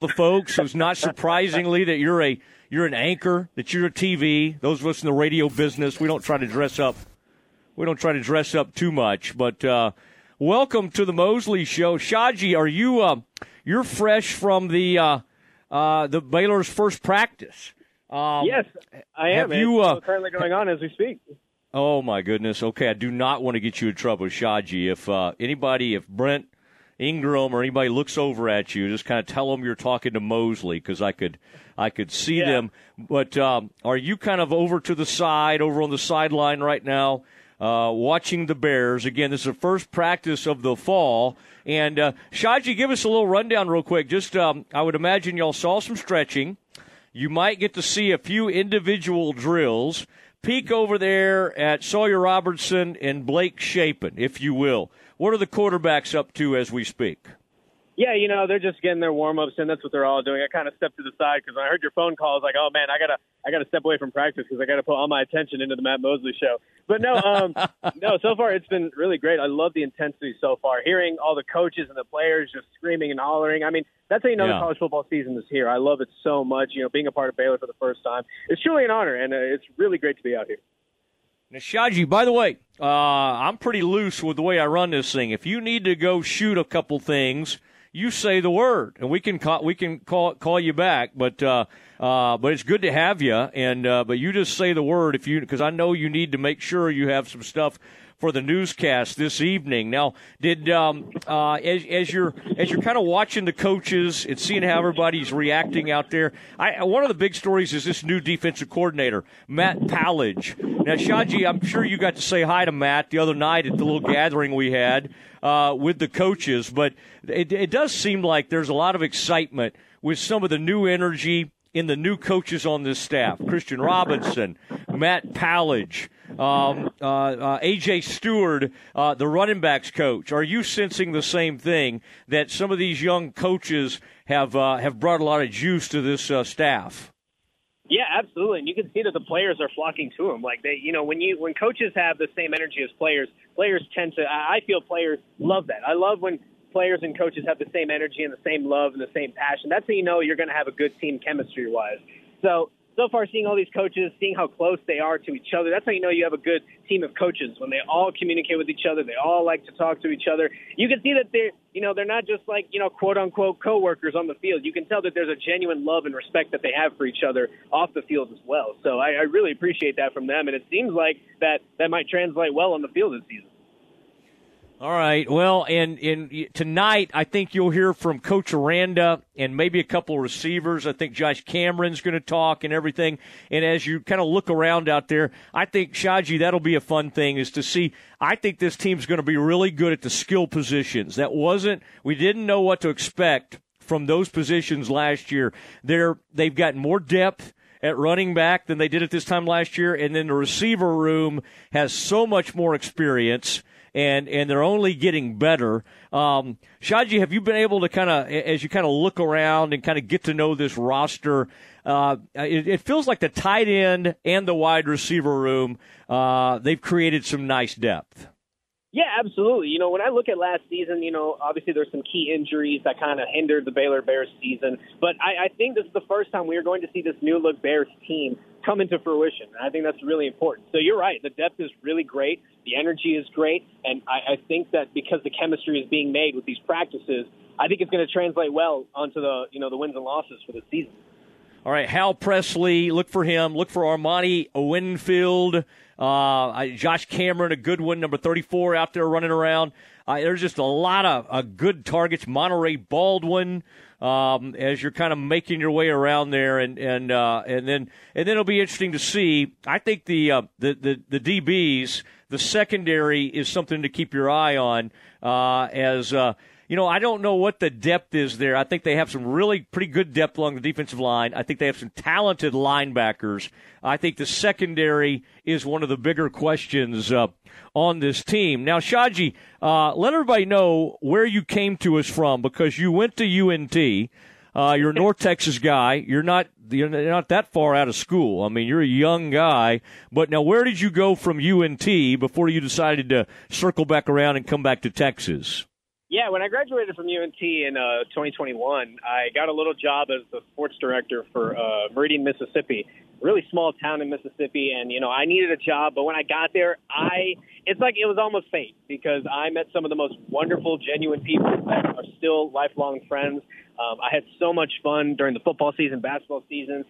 the folks. So it's not surprisingly that you're a you're an anchor, that you're a TV. Those of us in the radio business, we don't try to dress up. We don't try to dress up too much. But uh, welcome to the Mosley Show, Shahji. Are you uh, you're fresh from the uh, uh, the Baylor's first practice? Um, yes, I am. Have you uh, currently going on as we speak? Oh my goodness. Okay, I do not want to get you in trouble, Shahji. If uh, anybody, if Brent Ingram or anybody looks over at you, just kind of tell them you're talking to Mosley because I could, I could see yeah. them. But um, are you kind of over to the side, over on the sideline right now, uh, watching the Bears? Again, this is the first practice of the fall. And uh, Shahji, give us a little rundown real quick. Just, um, I would imagine y'all saw some stretching. You might get to see a few individual drills peek over there at Sawyer Robertson and Blake Shapen, if you will. What are the quarterbacks up to as we speak? Yeah, you know, they're just getting their warm ups, and that's what they're all doing. I kind of stepped to the side because I heard your phone call, I was like, oh man, I gotta, I gotta step away from practice because I gotta put all my attention into the Matt Mosley show. But no, um, no, so far it's been really great. I love the intensity so far. Hearing all the coaches and the players just screaming and hollering. I mean, that's how you know yeah. the college football season is here. I love it so much. You know, being a part of Baylor for the first time, it's truly an honor, and uh, it's really great to be out here. Nashaji, by the way, uh, I'm pretty loose with the way I run this thing. If you need to go shoot a couple things, you say the word, and we can call we can call call you back. But uh, uh, but it's good to have you, and uh, but you just say the word if you because I know you need to make sure you have some stuff for the newscast this evening. Now, did um, uh, as, as you're as you're kind of watching the coaches and seeing how everybody's reacting out there, I, one of the big stories is this new defensive coordinator, Matt Powledge. Now, Shahji, I'm sure you got to say hi to Matt the other night at the little gathering we had uh, with the coaches, but it, it does seem like there's a lot of excitement with some of the new energy in the new coaches on this staff Christian Robinson, Matt Powledge, um, uh, uh, AJ Stewart, uh, the running backs coach. Are you sensing the same thing that some of these young coaches have uh, have brought a lot of juice to this uh, staff? Yeah, absolutely. And you can see that the players are flocking to him. Like they, you know, when you when coaches have the same energy as players, players tend to. I feel players love that. I love when players and coaches have the same energy and the same love and the same passion, that's how you know you're going to have a good team chemistry wise. So, so far, seeing all these coaches, seeing how close they are to each other, that's how you know you have a good team of coaches when they all communicate with each other. They all like to talk to each other. You can see that they're, you know, they're not just like, you know, quote unquote coworkers on the field. You can tell that there's a genuine love and respect that they have for each other off the field as well. So I, I really appreciate that from them. And it seems like that that might translate well on the field this season. All right. Well, and, and tonight, I think you'll hear from Coach Aranda and maybe a couple of receivers. I think Josh Cameron's going to talk and everything. And as you kind of look around out there, I think, Shahji, that'll be a fun thing is to see. I think this team's going to be really good at the skill positions. That wasn't, we didn't know what to expect from those positions last year. They're, they've got more depth at running back than they did at this time last year. And then the receiver room has so much more experience and and they're only getting better. Um, Shahji, have you been able to kind of, as you kind of look around and kind of get to know this roster, uh, it, it, feels like the tight end and the wide receiver room, uh, they've created some nice depth. Yeah, absolutely. You know, when I look at last season, you know, obviously there's some key injuries that kind of hindered the Baylor Bears season, but I, I think this is the first time we are going to see this new look Bears team come into fruition. I think that's really important. So you're right. The depth is really great. The energy is great. And I, I think that because the chemistry is being made with these practices, I think it's going to translate well onto the, you know, the wins and losses for the season. All right, Hal Presley, look for him. Look for Armani Winfield. Uh, Josh Cameron, a good one, number 34 out there running around. Uh, there's just a lot of uh, good targets. Monaray Baldwin, um, as you're kind of making your way around there, and and uh, and then and then it'll be interesting to see. I think the uh, the, the the DBs, the secondary is something to keep your eye on uh, as uh, you know, I don't know what the depth is there. I think they have some really pretty good depth along the defensive line. I think they have some talented linebackers. I think the secondary is one of the bigger questions uh, on this team. Now, Shahji, uh, let everybody know where you came to us from because you went to UNT. Uh, you're a North Texas guy. You're not you're not that far out of school. I mean, you're a young guy. But now, where did you go from UNT before you decided to circle back around and come back to Texas? Yeah, when I graduated from UNT in uh, 2021, I got a little job as the sports director for uh, Meridian, Mississippi, really small town in Mississippi. And you know, I needed a job, but when I got there, I it's like it was almost fate because I met some of the most wonderful, genuine people that are still lifelong friends. Um, I had so much fun during the football season, basketball season,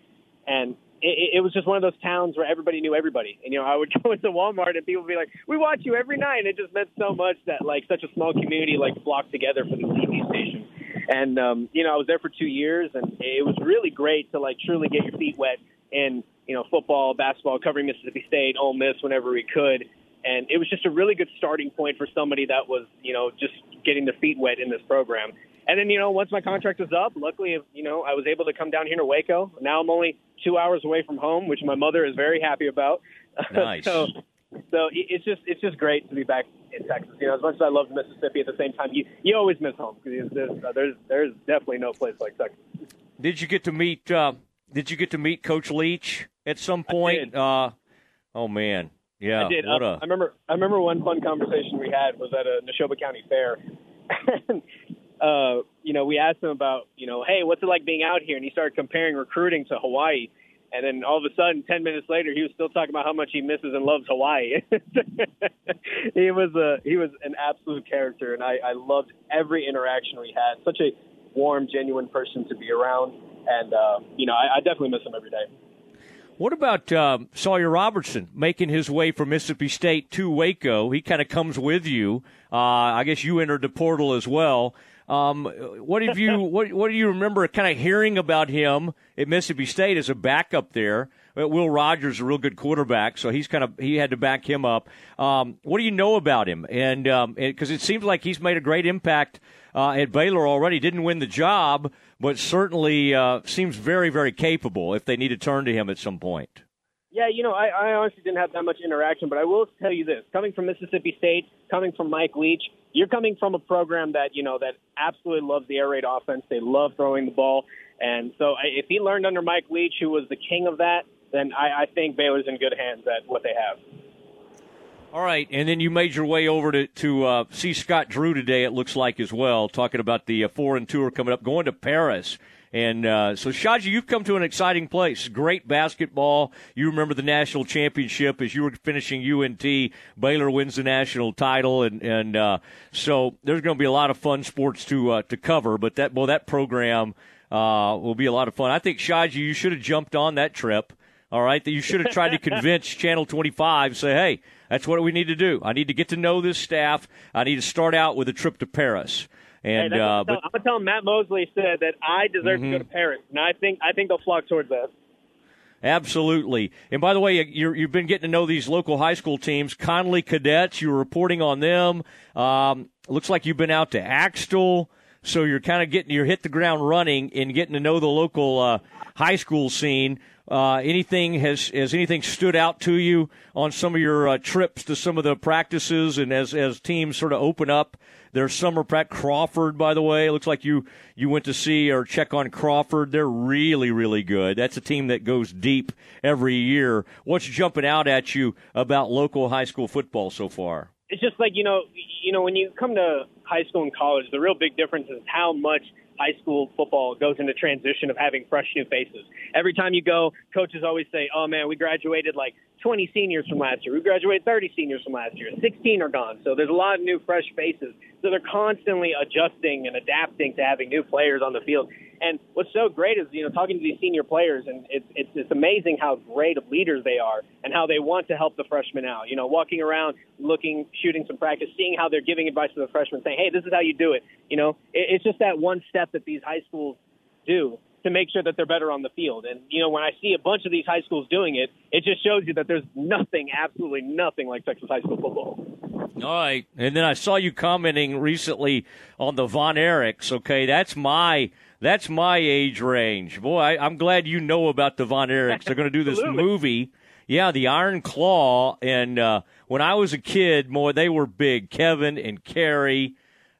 and it, it was just one of those towns where everybody knew everybody. And, you know, I would go into Walmart and people would be like, we watch you every night. And it just meant so much that, like, such a small community, like, flocked together for the TV station. And, um, you know, I was there for two years, and it was really great to, like, truly get your feet wet in, you know, football, basketball, covering Mississippi State, Ole Miss whenever we could. And it was just a really good starting point for somebody that was, you know, just getting their feet wet in this program. And then, you know, once my contract was up, luckily, you know, I was able to come down here to Waco. Now I'm only two hours away from home, which my mother is very happy about. Nice. so, so it's just it's just great to be back in Texas. You know, as much as I love Mississippi, at the same time, you you always miss home because there's, there's there's definitely no place like Texas. Did you get to meet? Uh, did you get to meet Coach Leach at some point? Uh, oh man, yeah. I did. What uh, a, I remember. I remember one fun conversation we had was at a Neshoba County fair. and, uh, you know, we asked him about, you know, hey, what's it like being out here? And he started comparing recruiting to Hawaii. And then all of a sudden, ten minutes later, he was still talking about how much he misses and loves Hawaii. he was a he was an absolute character, and I, I loved every interaction we had. Such a warm, genuine person to be around, and uh, you know, I, I definitely miss him every day. What about uh, Sawyer Robertson making his way from Mississippi State to Waco? He kind of comes with you. Uh, I guess you entered the portal as well. Um, what have you what what do you remember kind of hearing about him at Mississippi State as a backup there? Uh, Will Rogers a real good quarterback, so he's kind of he had to back him up. Um, what do you know about him? And because um, it seems like he's made a great impact uh, at Baylor already. Didn't win the job, but certainly uh, seems very very capable if they need to turn to him at some point. Yeah, you know, I, I honestly didn't have that much interaction, but I will tell you this: coming from Mississippi State, coming from Mike Leach, you're coming from a program that you know that absolutely loves the air raid offense. They love throwing the ball, and so if he learned under Mike Leach, who was the king of that, then I, I think Baylor's in good hands at what they have. All right, and then you made your way over to to uh, see Scott Drew today. It looks like as well, talking about the uh, foreign tour coming up, going to Paris. And uh, so, Shahji, you've come to an exciting place. Great basketball. You remember the national championship as you were finishing UNT. Baylor wins the national title, and and uh, so there's going to be a lot of fun sports to uh, to cover. But that well, that program uh, will be a lot of fun. I think Shahji, you should have jumped on that trip. All right, that you should have tried to convince Channel 25. Say, hey, that's what we need to do. I need to get to know this staff. I need to start out with a trip to Paris. And hey, uh, but I'm gonna tell him Matt Mosley said that I deserve mm-hmm. to go to Paris, and I think I think they'll flock towards that. Absolutely. And by the way, you have been getting to know these local high school teams. Connally Cadets, You're reporting on them. Um, looks like you've been out to Axtell, so you're kind of getting you're hit the ground running and getting to know the local uh, high school scene. Uh, anything has has anything stood out to you on some of your uh, trips to some of the practices and as as teams sort of open up their summer prep. Crawford, by the way, looks like you you went to see or check on Crawford. They're really really good. That's a team that goes deep every year. What's jumping out at you about local high school football so far? It's just like you know, you know, when you come to high school and college, the real big difference is how much high school football goes into transition of having fresh new faces. Every time you go, coaches always say, "Oh man, we graduated like 20 seniors from last year. We graduated 30 seniors from last year. 16 are gone. So there's a lot of new, fresh faces. So they're constantly adjusting and adapting to having new players on the field. And what's so great is, you know, talking to these senior players, and it's, it's, it's amazing how great of leaders they are and how they want to help the freshmen out. You know, walking around, looking, shooting some practice, seeing how they're giving advice to the freshmen, saying, hey, this is how you do it. You know, it, it's just that one step that these high schools do to make sure that they're better on the field. And you know, when I see a bunch of these high schools doing it, it just shows you that there's nothing, absolutely nothing like Texas high school football. All right, and then I saw you commenting recently on the Von Erichs. Okay, that's my that's my age range. Boy, I, am glad you know about the Von Erichs. They're going to do this movie. Yeah, the Iron Claw. And uh, when I was a kid, boy, they were big. Kevin and Kerry.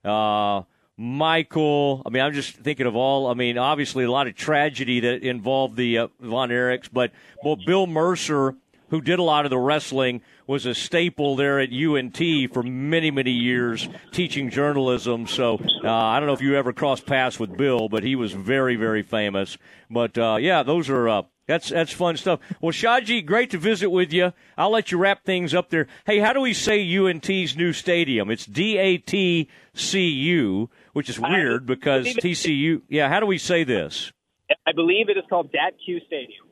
Uh, Michael. I mean, I'm just thinking of all. I mean, obviously a lot of tragedy that involved the uh, Von Erichs, but well, Bill Mercer who did a lot of the wrestling, was a staple there at UNT for many, many years, teaching journalism. So uh, I don't know if you ever crossed paths with Bill, but he was very, very famous. But uh, yeah, those are. Uh, that's that's fun stuff. Well, Shahji, great to visit with you. I'll let you wrap things up there. Hey, how do we say UNT's new stadium? It's D A T C U, which is weird because TCU. Yeah, how do we say this? I believe it is called Dat Q Stadium.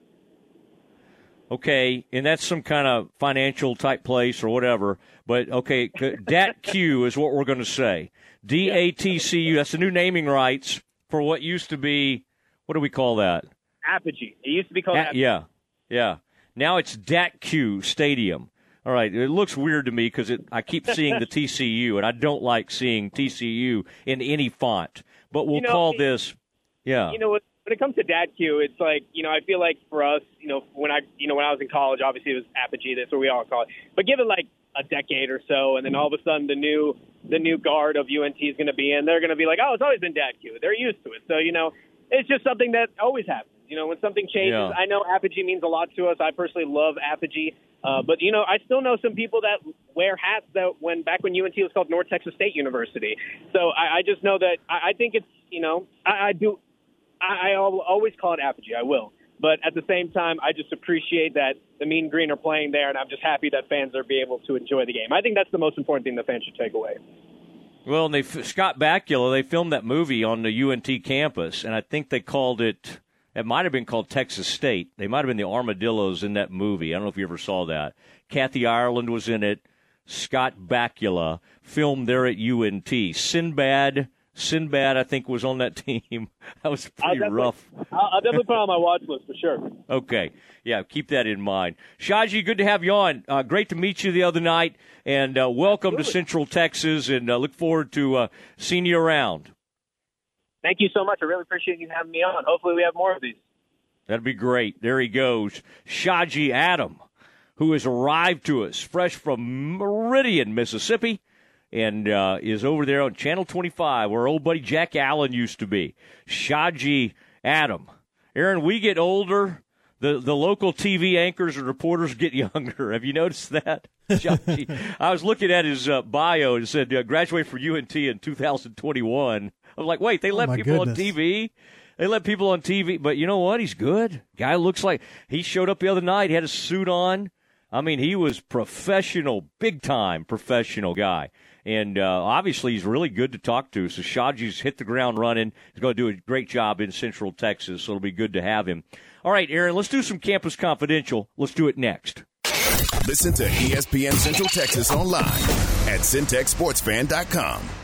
Okay, and that's some kind of financial type place or whatever. But okay, Dat Q is what we're going to say. D A T C U. That's the new naming rights for what used to be. What do we call that? Apogee. It used to be called. A- yeah, yeah. Now it's Dat Q Stadium. All right, it looks weird to me because I keep seeing the TCU, and I don't like seeing TCU in any font. But we'll you know, call this, yeah. You know what? When it comes to Dat Q, it's like you know I feel like for us, you know, when I you know when I was in college, obviously it was Apogee. That's what we all call it. But give it like a decade or so, and then all of a sudden the new the new guard of UNT is going to be in. They're going to be like, oh, it's always been Dat Q. They're used to it. So you know, it's just something that always happens. You know, when something changes, Yeah. I know Apogee means a lot to us. I personally love Apogee, uh, but you know, I still know some people that wear hats that when back when UNT was called North Texas State University. So I, I just know that I, I think it's you know I, I do I, I always call it Apogee. I will. But at the same time, I just appreciate that the Mean Green are playing there, and I'm just happy that fans are be able to enjoy the game. I think that's the most important thing the fans should take away. Well, and they Scott Bakula, they filmed that movie on the UNT campus, and I think they called it. It might have been called Texas State. They might have been the Armadillos in that movie. I don't know if you ever saw that. Kathy Ireland was in it. Scott Bakula filmed there at UNT. Sinbad, Sinbad, I think was on that team. that was I'll pretty rough. I'll, I'll definitely put it on my watch list for sure. Okay. Yeah, keep that in mind. Shahji, good to have you on. Uh, great to meet you the other night, and uh, welcome to Central Texas, and uh, look forward to uh, seeing you around. Thank you so much. I really appreciate you having me on. Hopefully, we have more of these. That'd be great. There he goes. Shahji Adam, who has arrived to us fresh from Meridian, Mississippi, and uh, is over there on Channel 25, where old buddy Jack Allen used to be. Shahji Adam. Aaron, we get older. The, the local TV anchors and reporters get younger. Have you noticed that? Shahji, I was looking at his uh, bio and it said uh, graduate from UNT in 2021. I was like, wait, they let my people goodness. on TV? They let people on TV, but you know what? He's good. Guy looks like he showed up the other night. He had a suit on. I mean, he was professional, big time professional guy. And uh, obviously, he's really good to talk to. So Shahji's hit the ground running. He's going to do a great job in Central Texas. So it'll be good to have him. All right, Aaron, let's do some Campus Confidential. Let's do it next. Listen to ESPN Central Texas online at centexsportsfan.com.